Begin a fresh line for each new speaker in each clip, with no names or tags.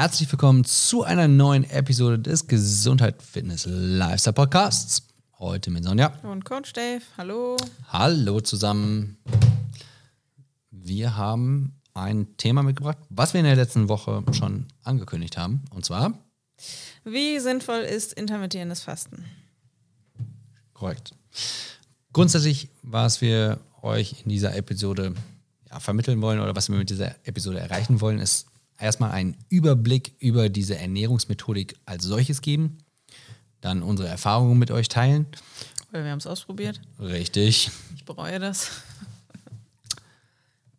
Herzlich willkommen zu einer neuen Episode des Gesundheit Fitness Lifestyle Podcasts. Heute mit Sonja.
Und Coach Dave, hallo.
Hallo zusammen. Wir haben ein Thema mitgebracht, was wir in der letzten Woche schon angekündigt haben. Und zwar.
Wie sinnvoll ist intermittierendes Fasten?
Korrekt. Grundsätzlich, was wir euch in dieser Episode ja, vermitteln wollen oder was wir mit dieser Episode erreichen wollen, ist erstmal einen Überblick über diese Ernährungsmethodik als solches geben, dann unsere Erfahrungen mit euch teilen.
Weil wir haben es ausprobiert.
Richtig.
Ich bereue das.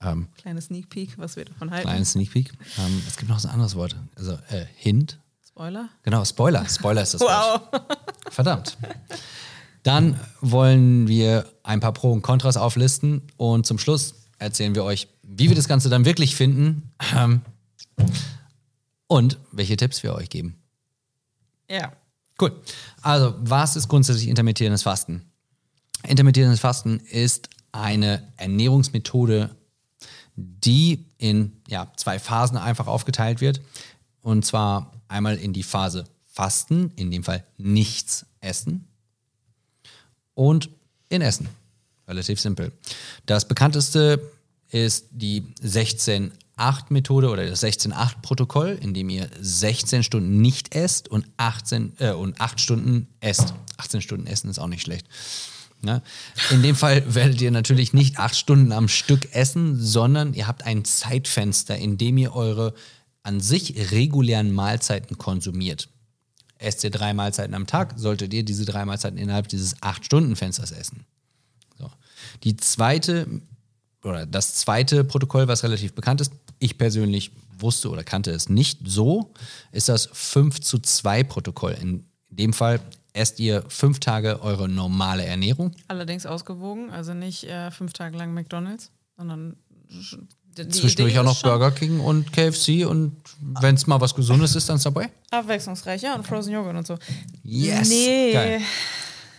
Ähm,
Kleine Sneak Peek, was wir davon halten.
kleinen Sneak Peek. Ähm, es gibt noch so ein anderes Wort. Also äh, Hint.
Spoiler.
Genau, Spoiler. Spoiler ist das Wort.
Wow.
Verdammt. Dann wollen wir ein paar Pro und Kontras auflisten und zum Schluss erzählen wir euch, wie wir das Ganze dann wirklich finden ähm, und welche Tipps wir euch geben.
Ja.
Cool. Also, was ist grundsätzlich intermittierendes Fasten? Intermittierendes Fasten ist eine Ernährungsmethode, die in ja, zwei Phasen einfach aufgeteilt wird. Und zwar einmal in die Phase Fasten, in dem Fall nichts essen, und in Essen. Relativ simpel. Das bekannteste ist die 16-8-Methode oder das 16-8-Protokoll, in dem ihr 16 Stunden nicht esst und, 18, äh, und 8 Stunden esst. 18 Stunden essen ist auch nicht schlecht. Ne? In dem Fall werdet ihr natürlich nicht 8 Stunden am Stück essen, sondern ihr habt ein Zeitfenster, in dem ihr eure an sich regulären Mahlzeiten konsumiert. Esst ihr drei Mahlzeiten am Tag, solltet ihr diese drei Mahlzeiten innerhalb dieses 8-Stunden-Fensters essen. Die zweite oder das zweite Protokoll, was relativ bekannt ist, ich persönlich wusste oder kannte es nicht so, ist das 5 zu 2 Protokoll. In dem Fall esst ihr fünf Tage eure normale Ernährung.
Allerdings ausgewogen, also nicht äh, fünf Tage lang McDonalds, sondern die
Zwischendurch auch noch
ist
Burger King und KFC und wenn es mal was Gesundes ist, dann Subway.
Abwechslungsreich, ja, und Frozen Yogurt und so.
Yes!
Nee.
Geil.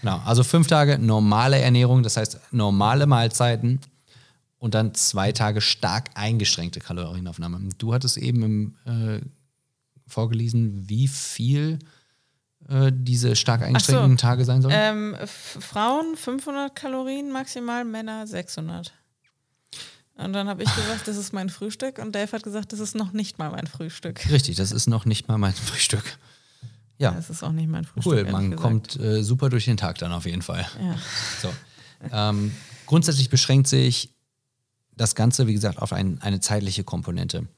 Genau, also fünf Tage normale Ernährung, das heißt normale Mahlzeiten und dann zwei Tage stark eingeschränkte Kalorienaufnahme. Du hattest eben im, äh, vorgelesen, wie viel äh, diese stark eingeschränkten Tage sein sollen.
Ähm, Frauen 500 Kalorien maximal, Männer 600. Und dann habe ich gesagt, das ist mein Frühstück und Dave hat gesagt, das ist noch nicht mal mein Frühstück.
Richtig, das ist noch nicht mal mein Frühstück. Ja,
Das ist auch nicht mein Frühstück.
cool. Man
gesagt.
kommt äh, super durch den Tag dann auf jeden Fall.
Ja.
So. Ähm, grundsätzlich beschränkt sich das Ganze, wie gesagt, auf ein, eine zeitliche Komponente.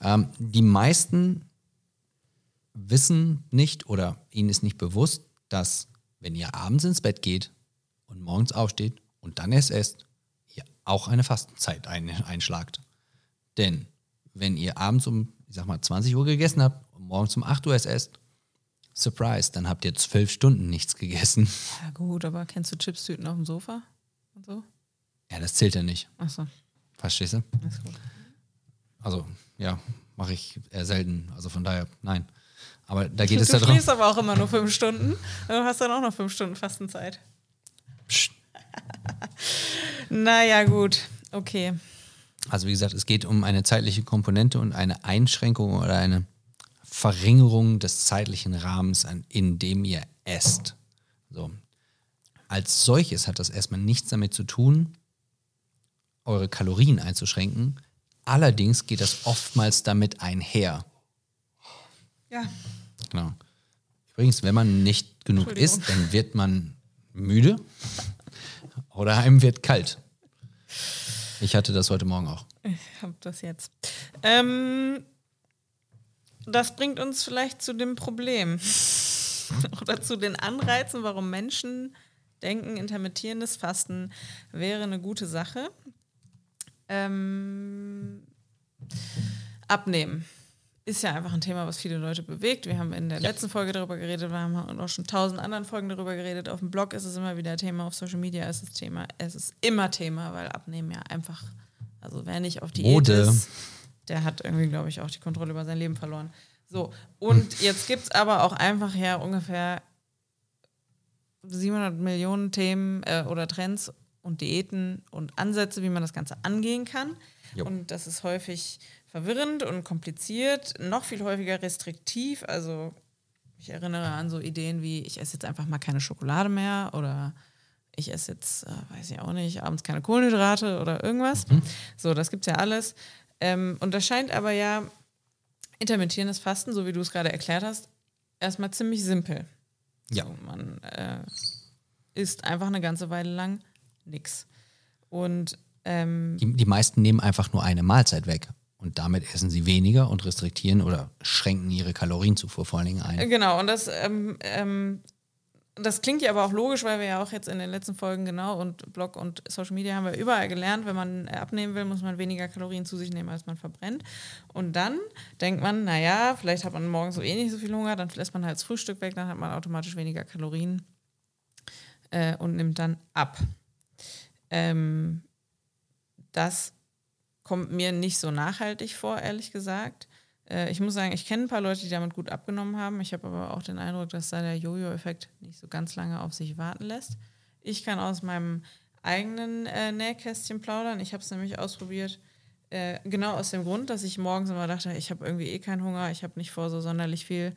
Ähm, die meisten wissen nicht oder ihnen ist nicht bewusst, dass wenn ihr abends ins Bett geht und morgens aufsteht und dann erst esst, ihr auch eine Fastenzeit ein, einschlagt. Denn wenn ihr abends um, ich sag mal, 20 Uhr gegessen habt und morgens um 8 Uhr erst esst, Surprise, dann habt ihr zwölf Stunden nichts gegessen.
ja, gut, aber kennst du Chipstüten auf dem Sofa und so?
Ja, das zählt ja nicht.
Achso,
Verstehst du?
ist gut.
Also, ja, mache ich eher selten. Also von daher, nein. Aber da geht es
du
darum.
schläfst aber auch immer nur fünf Stunden. Du hast dann auch noch fünf Stunden Fastenzeit.
Psst.
Naja, gut. Okay.
Also wie gesagt, es geht um eine zeitliche Komponente und eine Einschränkung oder eine Verringerung des zeitlichen Rahmens, in dem ihr esst. So. Als solches hat das erstmal nichts damit zu tun, eure Kalorien einzuschränken. Allerdings geht das oftmals damit einher.
Ja.
Genau. Übrigens, wenn man nicht genug isst, dann wird man müde oder einem wird kalt. Ich hatte das heute Morgen auch.
Ich hab das jetzt. Ähm, das bringt uns vielleicht zu dem Problem. Oder zu den Anreizen, warum Menschen denken, intermittierendes Fasten wäre eine gute Sache. Ähm, abnehmen ist ja einfach ein Thema, was viele Leute bewegt. Wir haben in der letzten Folge darüber geredet, wir haben auch schon tausend anderen Folgen darüber geredet. Auf dem Blog ist es immer wieder Thema, auf Social Media ist es Thema. Es ist immer Thema, weil Abnehmen ja einfach, also wer nicht auf Diät
Mode.
ist, der hat irgendwie, glaube ich, auch die Kontrolle über sein Leben verloren. So, und jetzt gibt es aber auch einfach ja ungefähr 700 Millionen Themen äh, oder Trends und Diäten und Ansätze, wie man das Ganze angehen kann.
Jo.
Und das ist häufig verwirrend und kompliziert, noch viel häufiger restriktiv. Also ich erinnere an so Ideen wie, ich esse jetzt einfach mal keine Schokolade mehr oder ich esse jetzt, äh, weiß ich auch nicht, abends keine Kohlenhydrate oder irgendwas. Mhm. So, das gibt es ja alles. Ähm, und das scheint aber ja intermittierendes Fasten, so wie du es gerade erklärt hast, erstmal ziemlich simpel.
Ja.
So, man äh, isst einfach eine ganze Weile lang nichts. Und ähm,
die, die meisten nehmen einfach nur eine Mahlzeit weg. Und damit essen sie weniger und restriktieren oder schränken ihre Kalorienzufuhr vor allen Dingen ein.
Genau, und das, ähm, ähm, das klingt ja aber auch logisch, weil wir ja auch jetzt in den letzten Folgen genau und Blog und Social Media haben wir überall gelernt, wenn man abnehmen will, muss man weniger Kalorien zu sich nehmen, als man verbrennt. Und dann denkt man, naja, vielleicht hat man morgens so eh nicht so viel Hunger, dann lässt man halt das Frühstück weg, dann hat man automatisch weniger Kalorien äh, und nimmt dann ab. Ähm, das kommt mir nicht so nachhaltig vor, ehrlich gesagt. Äh, ich muss sagen, ich kenne ein paar Leute, die damit gut abgenommen haben. Ich habe aber auch den Eindruck, dass da der Jojo-Effekt nicht so ganz lange auf sich warten lässt. Ich kann aus meinem eigenen äh, Nähkästchen plaudern. Ich habe es nämlich ausprobiert. Äh, genau aus dem Grund, dass ich morgens immer dachte, ich habe irgendwie eh keinen Hunger, ich habe nicht vor, so sonderlich viel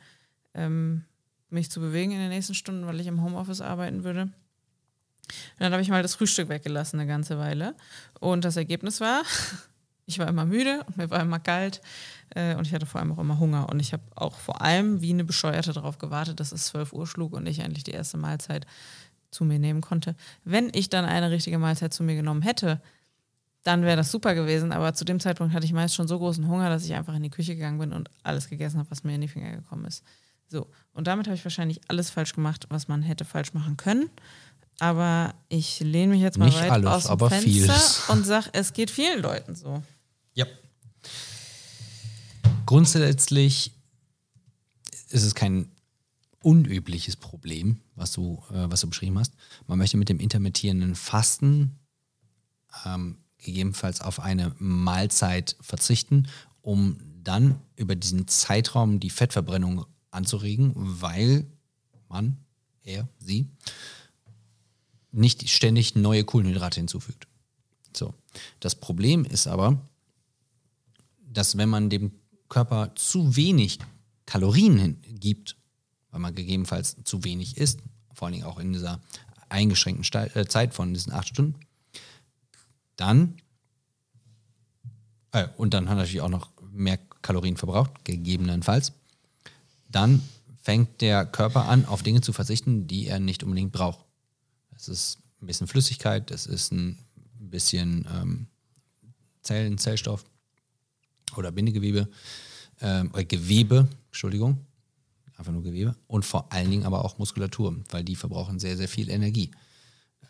ähm, mich zu bewegen in den nächsten Stunden, weil ich im Homeoffice arbeiten würde. Und dann habe ich mal das Frühstück weggelassen eine ganze Weile. Und das Ergebnis war, ich war immer müde und mir war immer kalt äh, und ich hatte vor allem auch immer Hunger. Und ich habe auch vor allem wie eine Bescheuerte darauf gewartet, dass es 12 Uhr schlug und ich endlich die erste Mahlzeit zu mir nehmen konnte. Wenn ich dann eine richtige Mahlzeit zu mir genommen hätte, dann wäre das super gewesen. Aber zu dem Zeitpunkt hatte ich meist schon so großen Hunger, dass ich einfach in die Küche gegangen bin und alles gegessen habe, was mir in die Finger gekommen ist. So, und damit habe ich wahrscheinlich alles falsch gemacht, was man hätte falsch machen können. Aber ich lehne mich jetzt mal
Nicht
weit
alles,
aus dem
aber
Fenster
vieles.
und sage, es geht vielen Leuten so.
Ja. Grundsätzlich ist es kein unübliches Problem, was du, äh, was du beschrieben hast. Man möchte mit dem intermittierenden Fasten ähm, gegebenenfalls auf eine Mahlzeit verzichten, um dann über diesen Zeitraum die Fettverbrennung anzuregen, weil man, er, sie, nicht ständig neue Kohlenhydrate hinzufügt. So. Das Problem ist aber, dass wenn man dem Körper zu wenig Kalorien gibt, weil man gegebenenfalls zu wenig isst, vor allen Dingen auch in dieser eingeschränkten äh, Zeit von diesen acht Stunden, dann äh, und dann hat er natürlich auch noch mehr Kalorien verbraucht, gegebenenfalls, dann fängt der Körper an, auf Dinge zu verzichten, die er nicht unbedingt braucht. Es ist ein bisschen Flüssigkeit, es ist ein bisschen ähm, Zellen, Zellstoff oder Bindegewebe, ähm, oder Gewebe, Entschuldigung, einfach nur Gewebe und vor allen Dingen aber auch Muskulatur, weil die verbrauchen sehr, sehr viel Energie.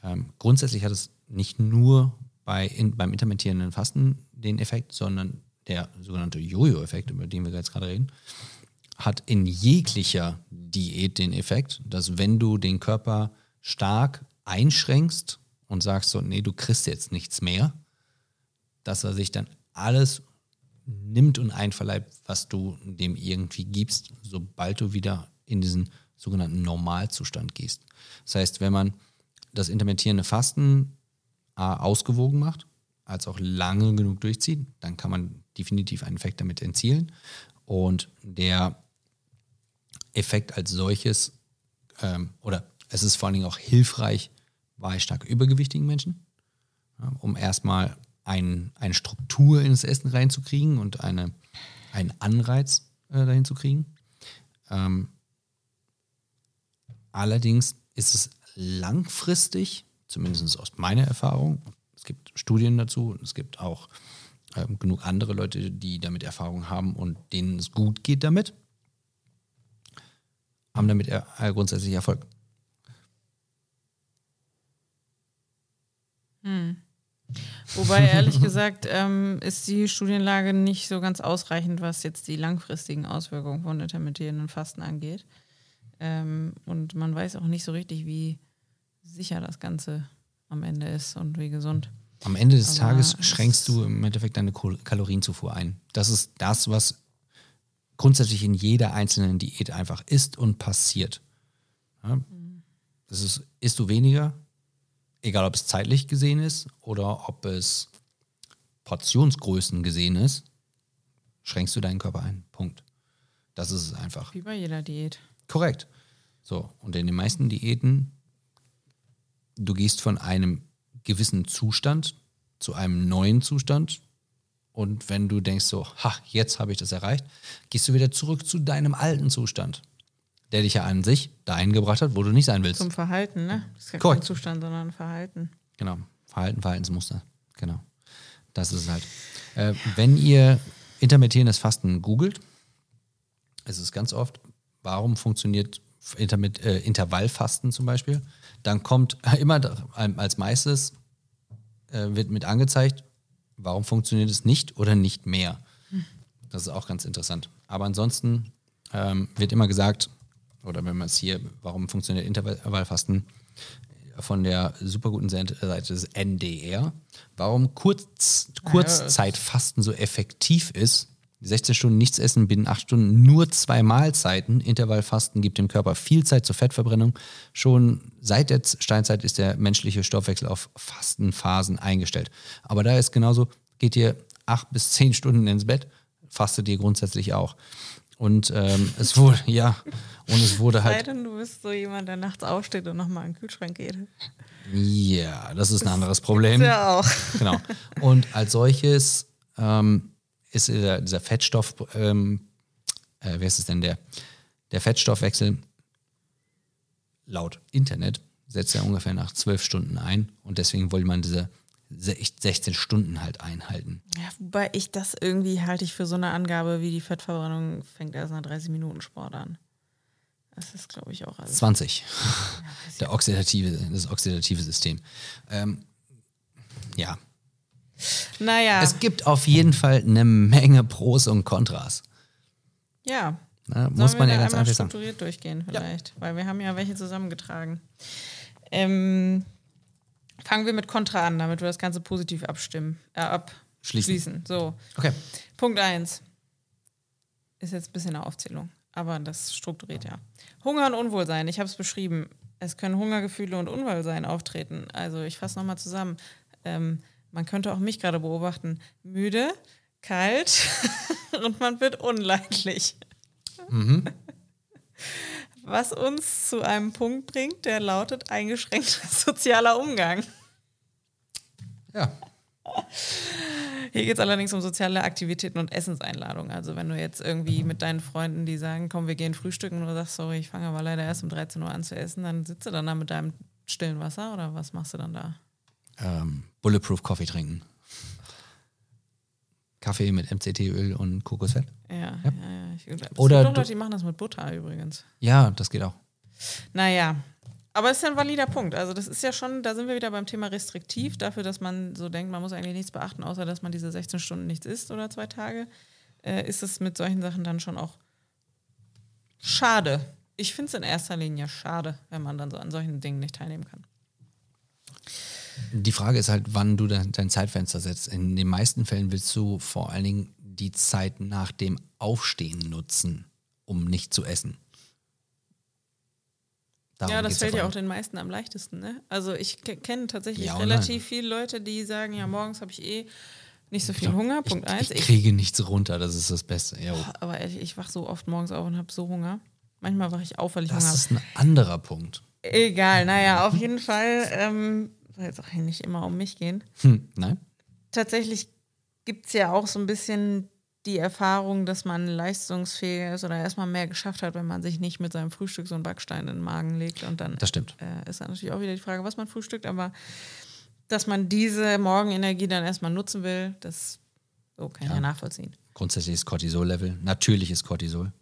Ähm, grundsätzlich hat es nicht nur bei, in, beim intermittierenden Fasten den Effekt, sondern der sogenannte Jojo-Effekt, über den wir jetzt gerade reden, hat in jeglicher Diät den Effekt, dass wenn du den Körper stark einschränkst und sagst so, nee, du kriegst jetzt nichts mehr, dass er sich dann alles nimmt und einverleibt, was du dem irgendwie gibst, sobald du wieder in diesen sogenannten Normalzustand gehst. Das heißt, wenn man das intermittierende Fasten A, ausgewogen macht, als auch lange genug durchzieht, dann kann man definitiv einen Effekt damit erzielen. Und der Effekt als solches, ähm, oder es ist vor allen Dingen auch hilfreich bei stark übergewichtigen Menschen, um erstmal ein, eine Struktur ins Essen reinzukriegen und eine, einen Anreiz äh, dahin zu kriegen. Ähm, allerdings ist es langfristig, zumindest aus meiner Erfahrung, es gibt Studien dazu, es gibt auch ähm, genug andere Leute, die damit Erfahrung haben und denen es gut geht damit, haben damit er, äh, grundsätzlich Erfolg.
Wobei, ehrlich gesagt, ähm, ist die Studienlage nicht so ganz ausreichend, was jetzt die langfristigen Auswirkungen von intermittierenden Fasten angeht. Ähm, und man weiß auch nicht so richtig, wie sicher das Ganze am Ende ist und wie gesund.
Am Ende des
Aber
Tages
es-
schränkst du im Endeffekt deine Kalorienzufuhr ein. Das ist das, was grundsätzlich in jeder einzelnen Diät einfach ist und passiert. Ja? Das ist, isst du weniger, egal ob es zeitlich gesehen ist oder ob es Portionsgrößen gesehen ist, schränkst du deinen Körper ein. Punkt. Das ist es einfach.
Wie bei jeder Diät.
Korrekt. So, und in den meisten Diäten, du gehst von einem gewissen Zustand zu einem neuen Zustand. Und wenn du denkst so, ha, jetzt habe ich das erreicht, gehst du wieder zurück zu deinem alten Zustand, der dich ja an sich dahin gebracht hat, wo du nicht sein willst.
Zum Verhalten, ne? Das ist ja kein Zustand, sondern Verhalten.
Genau. Verhalten, Verhaltensmuster. Genau. Das ist es halt. Äh, wenn ihr intermittierendes Fasten googelt, ist es ganz oft, warum funktioniert Intermitt, äh, Intervallfasten zum Beispiel, dann kommt immer als meistes äh, wird mit angezeigt, warum funktioniert es nicht oder nicht mehr. Das ist auch ganz interessant. Aber ansonsten ähm, wird immer gesagt, oder wenn man es hier, warum funktioniert Intervallfasten von der super guten Seite des NDR, warum Kurz, Kurzzeitfasten so effektiv ist. 16 Stunden nichts essen, binnen 8 Stunden nur zwei Mahlzeiten. Intervallfasten gibt dem Körper viel Zeit zur Fettverbrennung. Schon seit der Steinzeit ist der menschliche Stoffwechsel auf Fastenphasen eingestellt. Aber da ist genauso, geht ihr 8 bis 10 Stunden ins Bett, fastet ihr grundsätzlich auch. Und ähm, es wurde, ja, und es wurde
Sei
halt,
denn, du bist so jemand, der nachts aufsteht und nochmal in den Kühlschrank geht.
ja, das ist ein anderes Problem.
Ja, auch.
Genau. Und als solches ähm, ist dieser, dieser Fettstoff, ähm, äh, wie ist es denn der? Der Fettstoffwechsel laut Internet setzt ja ungefähr nach zwölf Stunden ein und deswegen wollte man diese se- 16 Stunden halt einhalten.
Ja, wobei ich das irgendwie halte ich für so eine Angabe wie die Fettverbrennung fängt erst nach 30 Minuten Sport an. Das ist, glaube ich, auch alles.
20. Der oxidative, das oxidative System. Ähm, ja,
Naja,
es gibt auf jeden Fall eine Menge Pros und Kontras.
ja. Sollen
Muss man ja ganz einfach sagen.
strukturiert durchgehen vielleicht, weil wir haben ja welche zusammengetragen. Ähm, fangen wir mit Kontra an, damit wir das Ganze positiv abstimmen, äh, abschließen.
Schließen.
So,
Okay.
Punkt 1 ist jetzt ein bisschen eine Aufzählung, aber das strukturiert ja. Hunger und Unwohlsein, ich habe es beschrieben. Es können Hungergefühle und Unwohlsein auftreten. Also ich fasse nochmal zusammen. Ähm, man könnte auch mich gerade beobachten. Müde, kalt und man wird unleidlich. Was uns zu einem Punkt bringt, der lautet eingeschränkter sozialer Umgang.
Ja.
Hier geht es allerdings um soziale Aktivitäten und Essenseinladungen. Also wenn du jetzt irgendwie mit deinen Freunden, die sagen, komm, wir gehen frühstücken und du sagst, sorry, ich fange aber leider erst um 13 Uhr an zu essen, dann sitzt du dann da mit deinem stillen Wasser oder was machst du dann da?
ähm, Bulletproof Coffee trinken. Kaffee mit MCT-Öl und Kokosfett.
Ja, ja, ja. Ich, es
Oder du-
Leute, die machen das mit Butter übrigens.
Ja, das geht auch.
Naja, aber es ist ein valider Punkt. Also das ist ja schon, da sind wir wieder beim Thema restriktiv, dafür, dass man so denkt, man muss eigentlich nichts beachten, außer dass man diese 16 Stunden nichts isst oder zwei Tage, äh, ist es mit solchen Sachen dann schon auch schade. Ich finde es in erster Linie schade, wenn man dann so an solchen Dingen nicht teilnehmen kann.
Die Frage ist halt, wann du dein, dein Zeitfenster setzt. In den meisten Fällen willst du vor allen Dingen die Zeit nach dem Aufstehen nutzen, um nicht zu essen. Darum
ja, das fällt ja auch den meisten am leichtesten. Ne? Also ich ke- kenne tatsächlich
Ja
relativ viele Leute, die sagen, ja, morgens habe ich eh nicht so viel
allem.
Hunger, Punkt
ich,
eins.
Ich kriege nichts runter, das ist das Beste. Ja, oh.
aber ehrlich, ich wache so oft morgens auf und habe so Hunger. Manchmal wache ich auf, weil ich Hunger
das
habe.
ist ein anderer Punkt.
Egal, naja, auf jeden Fall ähm, soll jetzt auch nicht immer um mich gehen.
Hm, nein?
Tatsächlich gibt es ja auch so ein bisschen die Erfahrung, dass man leistungsfähiger ist oder erstmal mehr geschafft hat, wenn man sich nicht mit seinem Frühstück so einen Backstein in den Magen legt. Und dann
Das stimmt.
äh, ist dann natürlich auch wieder die Frage, was man frühstückt, aber dass man diese Morgenenergie dann erstmal nutzen will, das so kann ich ja nachvollziehen.
Grundsätzliches Cortisol-Level, natürliches Cortisol.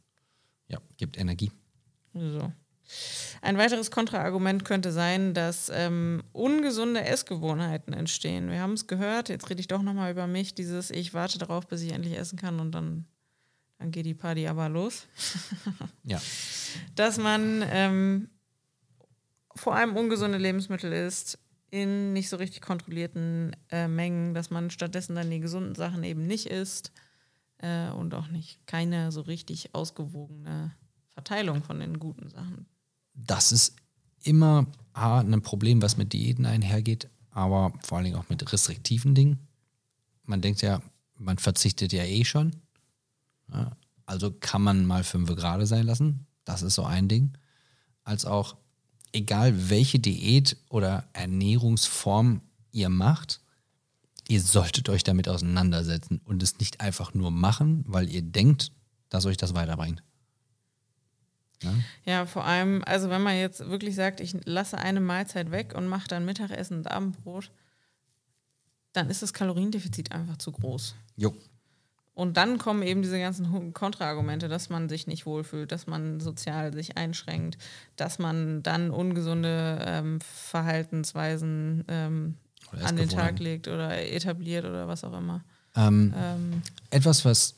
Ja, gibt Energie.
So. Ein weiteres Kontraargument könnte sein, dass ähm, ungesunde Essgewohnheiten entstehen. Wir haben es gehört, jetzt rede ich doch nochmal über mich, dieses ich warte darauf, bis ich endlich essen kann und dann, dann geht die Party aber los.
Ja.
Dass man ähm, vor allem ungesunde Lebensmittel isst, in nicht so richtig kontrollierten äh, Mengen, dass man stattdessen dann die gesunden Sachen eben nicht isst äh, und auch nicht keine so richtig ausgewogene Verteilung von den guten Sachen.
Das ist immer A, ein Problem, was mit Diäten einhergeht, aber vor allen Dingen auch mit restriktiven Dingen. Man denkt ja, man verzichtet ja eh schon. Ja, also kann man mal fünf Grade sein lassen. Das ist so ein Ding. Als auch, egal welche Diät oder Ernährungsform ihr macht, ihr solltet euch damit auseinandersetzen und es nicht einfach nur machen, weil ihr denkt, dass euch das weiterbringt.
Ja? ja, vor allem, also wenn man jetzt wirklich sagt, ich lasse eine Mahlzeit weg und mache dann Mittagessen und Abendbrot, dann ist das Kaloriendefizit einfach zu groß.
Jo.
Und dann kommen eben diese ganzen Kontraargumente, dass man sich nicht wohlfühlt, dass man sozial sich einschränkt, dass man dann ungesunde ähm, Verhaltensweisen ähm, an den Tag legt oder etabliert oder was auch immer.
Ähm, ähm, etwas, was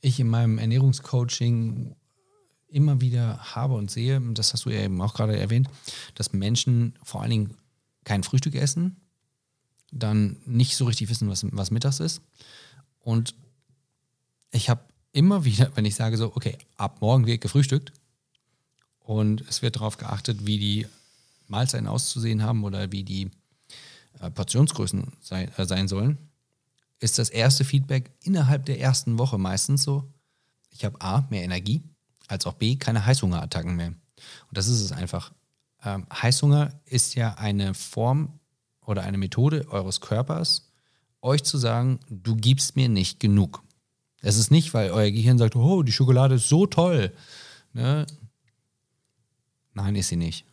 ich in meinem Ernährungscoaching immer wieder habe und sehe, das hast du ja eben auch gerade erwähnt, dass Menschen vor allen Dingen kein Frühstück essen, dann nicht so richtig wissen, was, was mittags ist. Und ich habe immer wieder, wenn ich sage so, okay, ab morgen wird gefrühstückt und es wird darauf geachtet, wie die Mahlzeiten auszusehen haben oder wie die äh, Portionsgrößen sei, äh, sein sollen, ist das erste Feedback innerhalb der ersten Woche meistens so, ich habe A, mehr Energie, als auch B, keine Heißhungerattacken mehr. Und das ist es einfach. Ähm, Heißhunger ist ja eine Form oder eine Methode eures Körpers, euch zu sagen, du gibst mir nicht genug. Es ist nicht, weil euer Gehirn sagt, oh, die Schokolade ist so toll. Ne? Nein, ist sie nicht.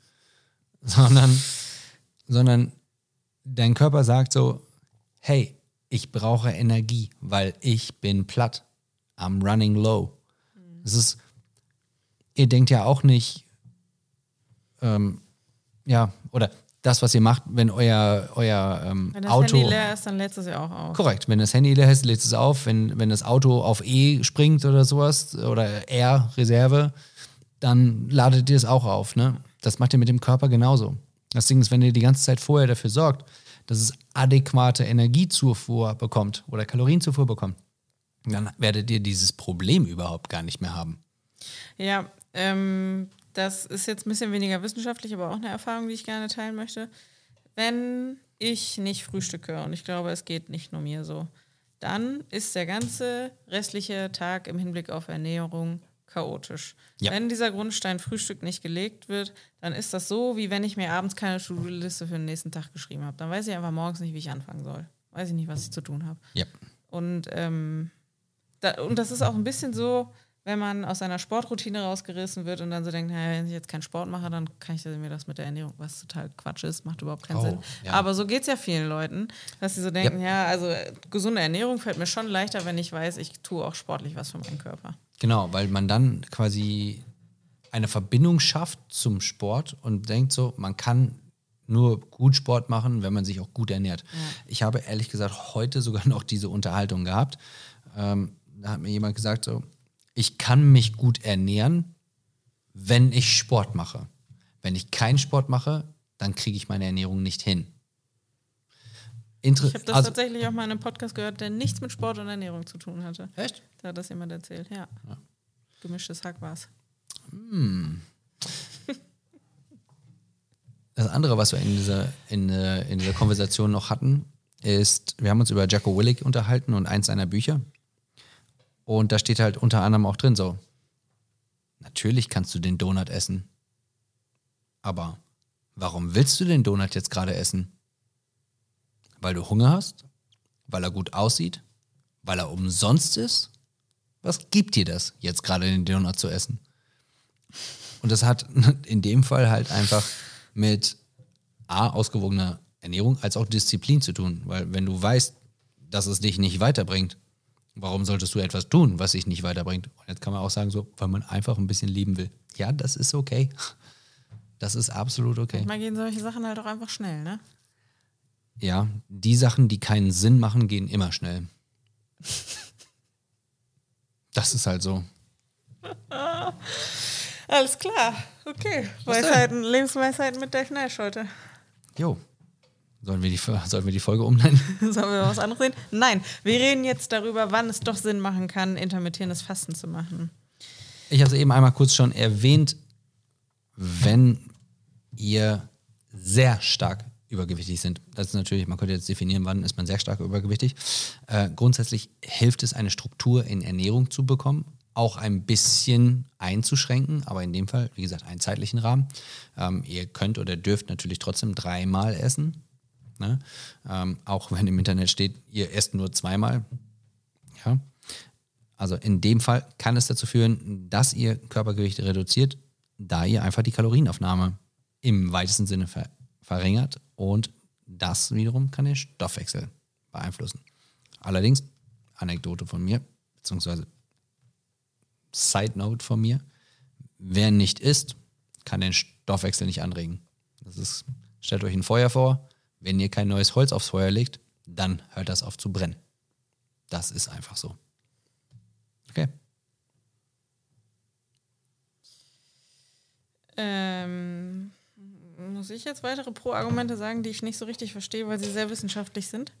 Sondern, sondern dein Körper sagt so, hey, ich brauche Energie, weil ich bin platt. I'm running low. Es ist, ihr denkt ja auch nicht, ähm, ja, oder das, was ihr macht, wenn euer, euer ähm, wenn das Auto.
Handy leer ist, dann lädt es ja auch auf.
Korrekt, wenn das Handy leer ist, lädt es auf. Wenn, wenn das Auto auf E springt oder sowas oder R, Reserve, dann ladet ihr es auch auf. Ne? Das macht ihr mit dem Körper genauso. Das Ding ist, wenn ihr die ganze Zeit vorher dafür sorgt, dass es adäquate Energiezufuhr bekommt oder Kalorienzufuhr bekommt, dann werdet ihr dieses Problem überhaupt gar nicht mehr haben.
Ja, ähm, das ist jetzt ein bisschen weniger wissenschaftlich, aber auch eine Erfahrung, die ich gerne teilen möchte. Wenn ich nicht frühstücke, und ich glaube, es geht nicht nur mir so, dann ist der ganze restliche Tag im Hinblick auf Ernährung chaotisch. Ja. Wenn dieser Grundstein Frühstück nicht gelegt wird, dann ist das so, wie wenn ich mir abends keine To-Do-Liste für den nächsten Tag geschrieben habe. Dann weiß ich einfach morgens nicht, wie ich anfangen soll. Weiß ich nicht, was ich zu tun habe.
Ja.
Und, ähm, da, und das ist auch ein bisschen so, wenn man aus seiner Sportroutine rausgerissen wird und dann so denkt, naja, wenn ich jetzt keinen Sport mache, dann kann ich mir das mit der Ernährung, was total Quatsch ist, macht überhaupt keinen oh, Sinn. Ja. Aber so geht es ja vielen Leuten, dass sie so denken, ja. ja, also gesunde Ernährung fällt mir schon leichter, wenn ich weiß, ich tue auch sportlich was für meinen Körper.
Genau, weil man dann quasi eine Verbindung schafft zum Sport und denkt so, man kann nur gut Sport machen, wenn man sich auch gut ernährt. Ja. Ich habe ehrlich gesagt heute sogar noch diese Unterhaltung gehabt. Ähm, da hat mir jemand gesagt, so, ich kann mich gut ernähren, wenn ich Sport mache. Wenn ich keinen Sport mache, dann kriege ich meine Ernährung nicht hin.
Inter ich habe das also, tatsächlich auch mal in einem Podcast gehört, der nichts mit Sport und Ernährung zu tun hatte.
Echt?
Da hat das jemand erzählt, ja. ja. Gemischtes Hack war's.
Hm. Das andere, was wir in dieser, in, äh, in dieser Konversation noch hatten, ist, wir haben uns über Jacko Willick unterhalten und eins seiner Bücher. Und da steht halt unter anderem auch drin so, natürlich kannst du den Donut essen. Aber warum willst du den Donut jetzt gerade essen? Weil du Hunger hast? Weil er gut aussieht? Weil er umsonst ist? Was gibt dir das, jetzt gerade den Donut zu essen? Und das hat in dem Fall halt einfach mit A, ausgewogener Ernährung, als auch Disziplin zu tun. Weil wenn du weißt, dass es dich nicht weiterbringt, warum solltest du etwas tun, was dich nicht weiterbringt? Und jetzt kann man auch sagen, so, weil man einfach ein bisschen lieben will. Ja, das ist okay. Das ist absolut okay.
Manchmal gehen solche Sachen halt auch einfach schnell, ne?
Ja, die Sachen, die keinen Sinn machen, gehen immer schnell. Das ist halt so.
Alles klar. Okay. Weisheiten, Lebensweisheiten mit Nash heute.
Jo. Sollen wir, die, sollen wir die Folge umnennen?
sollen wir was anderes reden? Nein, wir reden jetzt darüber, wann es doch Sinn machen kann, intermittierendes Fasten zu machen.
Ich habe es eben einmal kurz schon erwähnt, wenn ihr sehr stark übergewichtig sind. Das ist natürlich, man könnte jetzt definieren, wann ist man sehr stark übergewichtig. Äh, grundsätzlich hilft es, eine Struktur in Ernährung zu bekommen, auch ein bisschen einzuschränken, aber in dem Fall, wie gesagt, einen zeitlichen Rahmen. Ähm, ihr könnt oder dürft natürlich trotzdem dreimal essen. Ne? Ähm, auch wenn im Internet steht, ihr esst nur zweimal. Ja. Also in dem Fall kann es dazu führen, dass ihr Körpergewicht reduziert, da ihr einfach die Kalorienaufnahme im weitesten Sinne ver verringert und das wiederum kann den Stoffwechsel beeinflussen. Allerdings, Anekdote von mir, beziehungsweise Side Note von mir, wer nicht isst, kann den Stoffwechsel nicht anregen. Das ist, stellt euch ein Feuer vor, wenn ihr kein neues Holz aufs Feuer legt, dann hört das auf zu brennen. Das ist einfach so. Okay.
Ähm, muss ich jetzt weitere Pro-Argumente sagen, die ich nicht so richtig verstehe, weil sie sehr wissenschaftlich sind?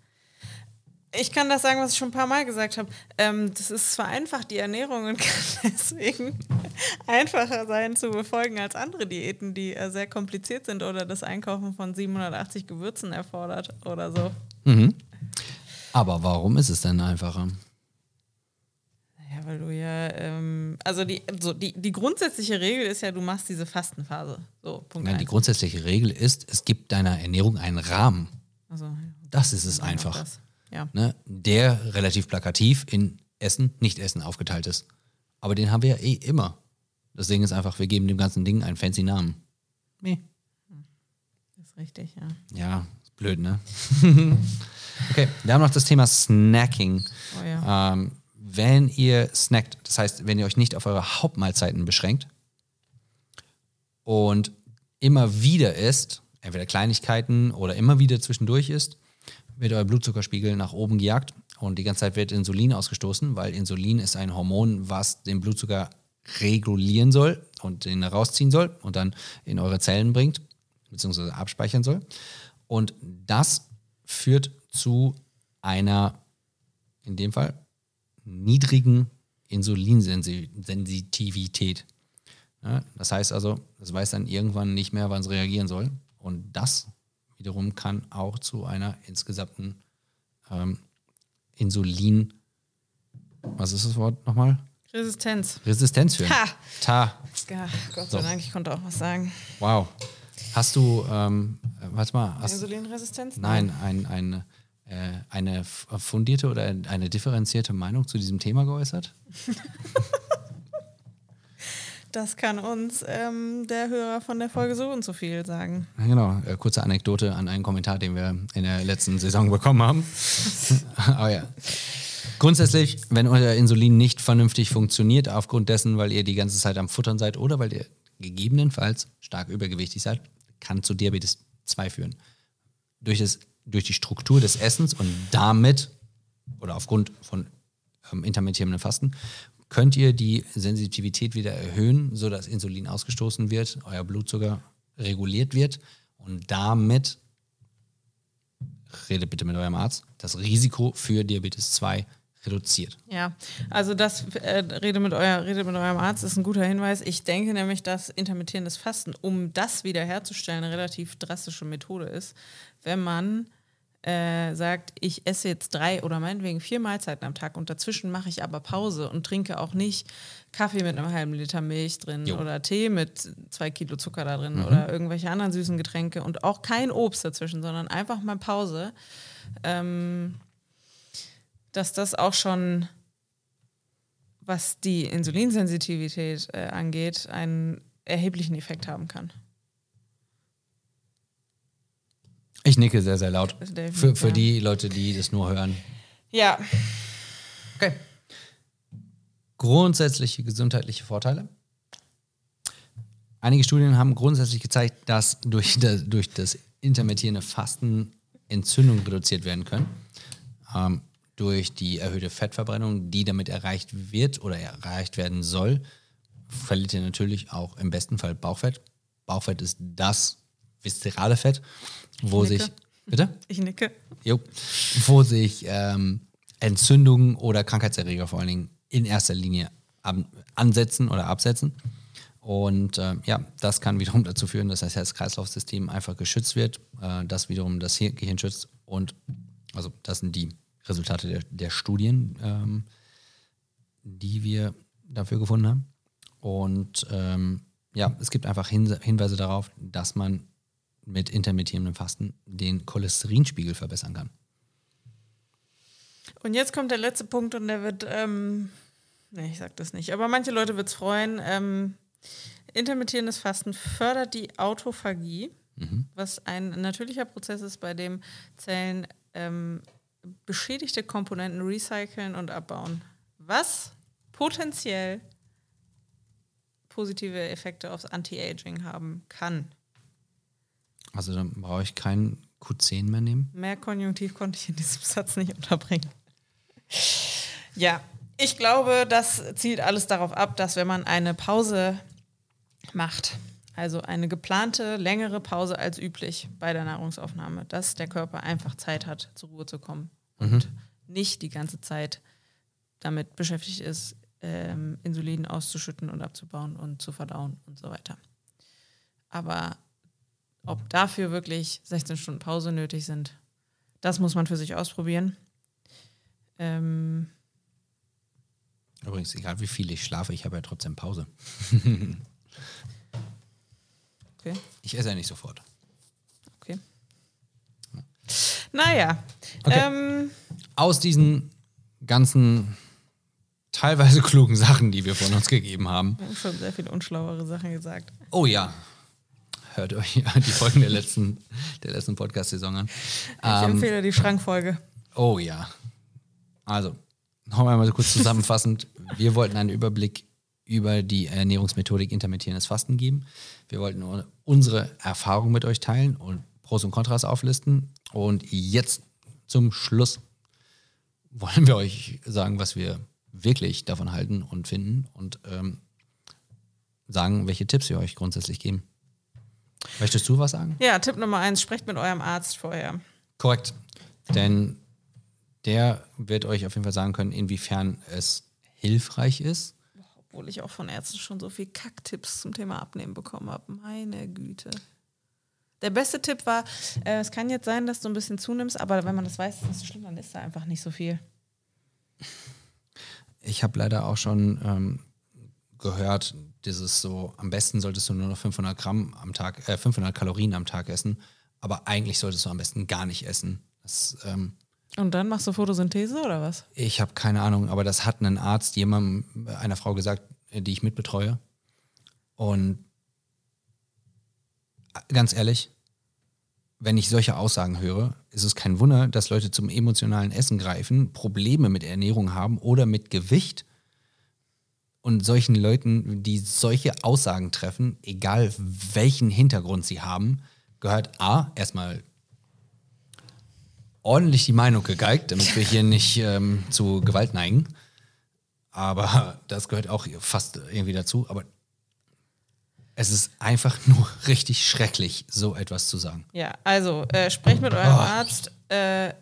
Ich kann das sagen, was ich schon ein paar Mal gesagt habe. Ähm, das ist zwar einfach die Ernährung und kann deswegen einfacher sein zu befolgen als andere Diäten, die äh, sehr kompliziert sind oder das Einkaufen von 780 Gewürzen erfordert oder so.
Mhm. Aber warum ist es denn einfacher?
Ja, weil du ja, ähm, also die, so die, die grundsätzliche Regel ist ja, du machst diese Fastenphase. So, Punkt
Ja, die grundsätzliche Regel ist, es gibt deiner Ernährung einen Rahmen.
Also,
Das ist es
genau
einfach.
Ja.
Ne? Der relativ plakativ in Essen, Nicht-Essen aufgeteilt ist. Aber den haben wir ja eh immer. Das Ding ist einfach, wir geben dem ganzen Ding einen fancy Namen. Nee.
Das ist richtig, ja.
Ja, ist blöd, ne? okay, wir haben noch das Thema Snacking.
Oh ja.
Ähm, wenn ihr snackt, das heißt, wenn ihr euch nicht auf eure Hauptmahlzeiten beschränkt und immer wieder isst, entweder Kleinigkeiten oder immer wieder zwischendurch isst, wird euer Blutzuckerspiegel nach oben gejagt und die ganze Zeit wird Insulin ausgestoßen, weil Insulin ist ein Hormon, was den Blutzucker regulieren soll und den rausziehen soll und dann in eure Zellen bringt, beziehungsweise abspeichern soll. Und das führt zu einer, in dem Fall, niedrigen Insulinsensitivität. Ja, das heißt also, es weiß dann irgendwann nicht mehr, wann es reagieren soll. Und das wiederum kann auch zu einer insgesamten ähm, Insulin, was ist das Wort nochmal?
Resistenz.
Resistenz führen.
Ha!
Ta.
Ja, Gott
So.
sei Dank, ich konnte auch was sagen.
Wow. Hast du, ähm, äh, warte mal, hast,
Insulinresistenz?
nein, ein, ein, äh, eine f- fundierte oder eine differenzierte Meinung zu diesem Thema geäußert?
Das kann uns ähm, der Hörer von der Folge so und so viel sagen.
Genau, äh, kurze Anekdote an einen Kommentar, den wir in der letzten Saison bekommen haben. Aber ja. Grundsätzlich, wenn euer Insulin nicht vernünftig funktioniert, aufgrund dessen, weil ihr die ganze Zeit am Futtern seid oder weil ihr gegebenenfalls stark übergewichtig seid, kann zu Diabetes 2 führen. Durch, das, durch die Struktur des Essens und damit oder aufgrund von ähm, intermittierendem Fasten könnt ihr die Sensitivität wieder erhöhen, sodass Insulin ausgestoßen wird, euer Blutzucker reguliert wird und damit, redet bitte mit eurem Arzt, das Risiko für Diabetes 2 reduziert.
Ja, also das äh, rede, mit euer, rede mit eurem Arzt ist ein guter Hinweis. Ich denke nämlich, dass intermittierendes Fasten, um das wiederherzustellen, eine relativ drastische Methode ist, wenn man äh, sagt, ich esse jetzt drei oder meinetwegen vier Mahlzeiten am Tag und dazwischen mache ich aber Pause und trinke auch nicht Kaffee mit einem halben Liter Milch drin
Jo.
oder Tee mit zwei Kilo Zucker da drin oder irgendwelche anderen süßen Getränke und auch kein Obst dazwischen, sondern einfach mal Pause. Ähm, dass das auch schon, was die Insulinsensitivität äh, angeht, einen erheblichen Effekt haben kann.
Ich nicke sehr, sehr laut.
Also
Für, für die Leute, die das nur hören.
Ja,
Okay. Grundsätzliche gesundheitliche Vorteile. Einige Studien haben grundsätzlich gezeigt, dass durch das, durch das intermittierende Fasten Entzündungen reduziert werden können. Ähm, durch die erhöhte Fettverbrennung, die damit erreicht wird oder erreicht werden soll, verliert ihr natürlich auch im besten Fall Bauchfett. Bauchfett ist das viszerale Fett, wo sich. Bitte?
ich nicke.
Jo. Wo sich ähm, Entzündungen oder Krankheitserreger vor allen Dingen in erster Linie ansetzen oder absetzen. Und äh, ja, das kann wiederum dazu führen, dass das Herz-Kreislauf-System einfach geschützt wird, äh, das wiederum das Gehirn schützt. Und also das sind die Resultate der, der Studien, ähm, die wir dafür gefunden haben. Und ähm, ja, es gibt einfach Hin Hinweise darauf, dass man mit intermittierendem Fasten den Cholesterinspiegel verbessern kann.
Und jetzt kommt der letzte Punkt und der wird, ähm, nee, ich sag das nicht, aber manche Leute wird es freuen. Ähm, intermittierendes Fasten fördert die Autophagie, mhm. was ein natürlicher Prozess ist, bei dem Zellen ähm, beschädigte Komponenten recyceln und abbauen. Was potenziell positive Effekte aufs Anti-Aging haben kann.
Also dann brauche ich keinen Q10 mehr nehmen?
Mehr Konjunktiv konnte ich in diesem Satz nicht unterbringen. Ja, ich glaube, das zielt alles darauf ab, dass wenn man eine Pause macht, also eine geplante längere Pause als üblich bei der Nahrungsaufnahme, dass der Körper einfach Zeit hat, zur Ruhe zu kommen mhm. und nicht die ganze Zeit damit beschäftigt ist, ähm, Insulin auszuschütten und abzubauen und zu verdauen und so weiter. Aber ob dafür wirklich 16 Stunden Pause nötig sind, das muss man für sich ausprobieren. Ähm
Übrigens, egal wie viel ich schlafe, ich habe ja trotzdem Pause. okay. Ich esse ja nicht sofort.
Okay. Naja.
Okay. Ähm, Aus diesen ganzen teilweise klugen Sachen, die wir von uns gegeben haben.
Wir haben schon sehr viele unschlauere Sachen gesagt.
Oh ja. Hört euch die Folgen der letzten, der letzten Podcast-Saison an.
Ich ähm, empfehle die Schrankfolge.
Oh ja. Also, noch einmal kurz zusammenfassend. wir wollten einen Überblick über die Ernährungsmethodik intermittierendes Fasten geben. Wir wollten unsere Erfahrung mit euch teilen und Pros und Kontras auflisten. Und jetzt zum Schluss wollen wir euch sagen, was wir wirklich davon halten und finden und ähm, sagen, welche Tipps wir euch grundsätzlich geben. Möchtest du was sagen?
Ja, Tipp Nummer eins, sprecht mit eurem Arzt vorher.
Korrekt. Denn der wird euch auf jeden Fall sagen können, inwiefern es hilfreich ist.
Obwohl ich auch von Ärzten schon so viel Kacktipps zum Thema Abnehmen bekommen habe. Meine Güte. Der beste Tipp war, äh, es kann jetzt sein, dass du ein bisschen zunimmst, aber wenn man das weiß, ist das schlimm, dann ist da einfach nicht so viel
ich habe leider auch schon ähm, gehört, dieses so, am besten solltest du nur noch 500 Gramm am Tag, äh, 500 Kalorien am Tag essen, aber eigentlich solltest du am besten gar nicht essen. Das, ähm,
und dann machst du Photosynthese oder was?
Ich habe keine Ahnung, aber das hat ein Arzt jemandem, einer Frau gesagt, die ich mitbetreue. Und ganz ehrlich, wenn ich solche Aussagen höre, ist es kein Wunder, dass Leute zum emotionalen Essen greifen, Probleme mit Ernährung haben oder mit Gewicht. Und solchen Leuten, die solche Aussagen treffen, egal welchen Hintergrund sie haben, gehört A, erstmal ordentlich die Meinung gegeigt, damit wir hier nicht ähm, zu Gewalt neigen. Aber das gehört auch fast irgendwie dazu. Aber es ist einfach nur richtig schrecklich, so etwas zu sagen.
Ja, also äh, sprecht mit eurem oh. Arzt. Äh,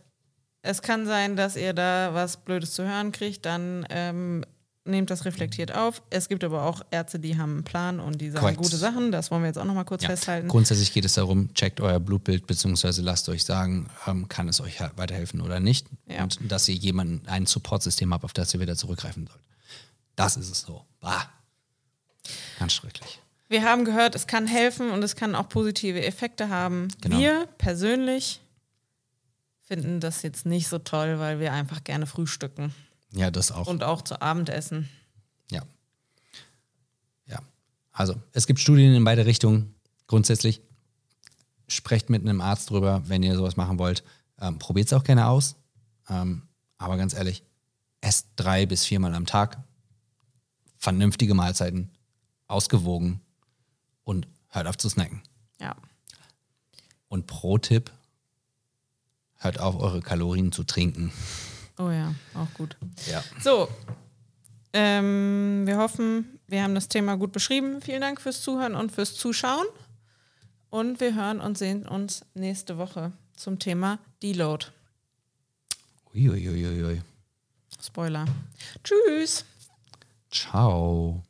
es kann sein, dass ihr da was Blödes zu hören kriegt, dann ähm, nehmt das reflektiert auf. Es gibt aber auch Ärzte, die haben einen Plan und die sagen Correct. gute Sachen. Das wollen wir jetzt auch nochmal kurz ja. festhalten.
Grundsätzlich geht es darum, checkt euer Blutbild, beziehungsweise lasst euch sagen, ähm, kann es euch weiterhelfen oder nicht. Ja. Und dass ihr jemanden, ein Supportsystem habt, auf das ihr wieder zurückgreifen sollt. Das ist es so. Bah. Ganz schrecklich.
Wir haben gehört, es kann helfen und es kann auch positive Effekte haben. Genau. Wir persönlich finden das jetzt nicht so toll, weil wir einfach gerne frühstücken.
Ja, das auch.
Und auch zu Abendessen.
Ja. Ja. Also, es gibt Studien in beide Richtungen. Grundsätzlich sprecht mit einem Arzt drüber, wenn ihr sowas machen wollt. Ähm, Probiert es auch gerne aus. Ähm, aber ganz ehrlich, esst drei bis viermal am Tag. Vernünftige Mahlzeiten. Ausgewogen und hört auf zu snacken.
Ja.
Und Pro-Tipp, hört auf, eure Kalorien zu trinken.
Oh ja, auch gut.
Ja.
So, ähm, wir hoffen, wir haben das Thema gut beschrieben. Vielen Dank fürs Zuhören und fürs Zuschauen. Und wir hören und sehen uns nächste Woche zum Thema Deload.
Uiuiuiui.
Spoiler. Tschüss.
Ciao.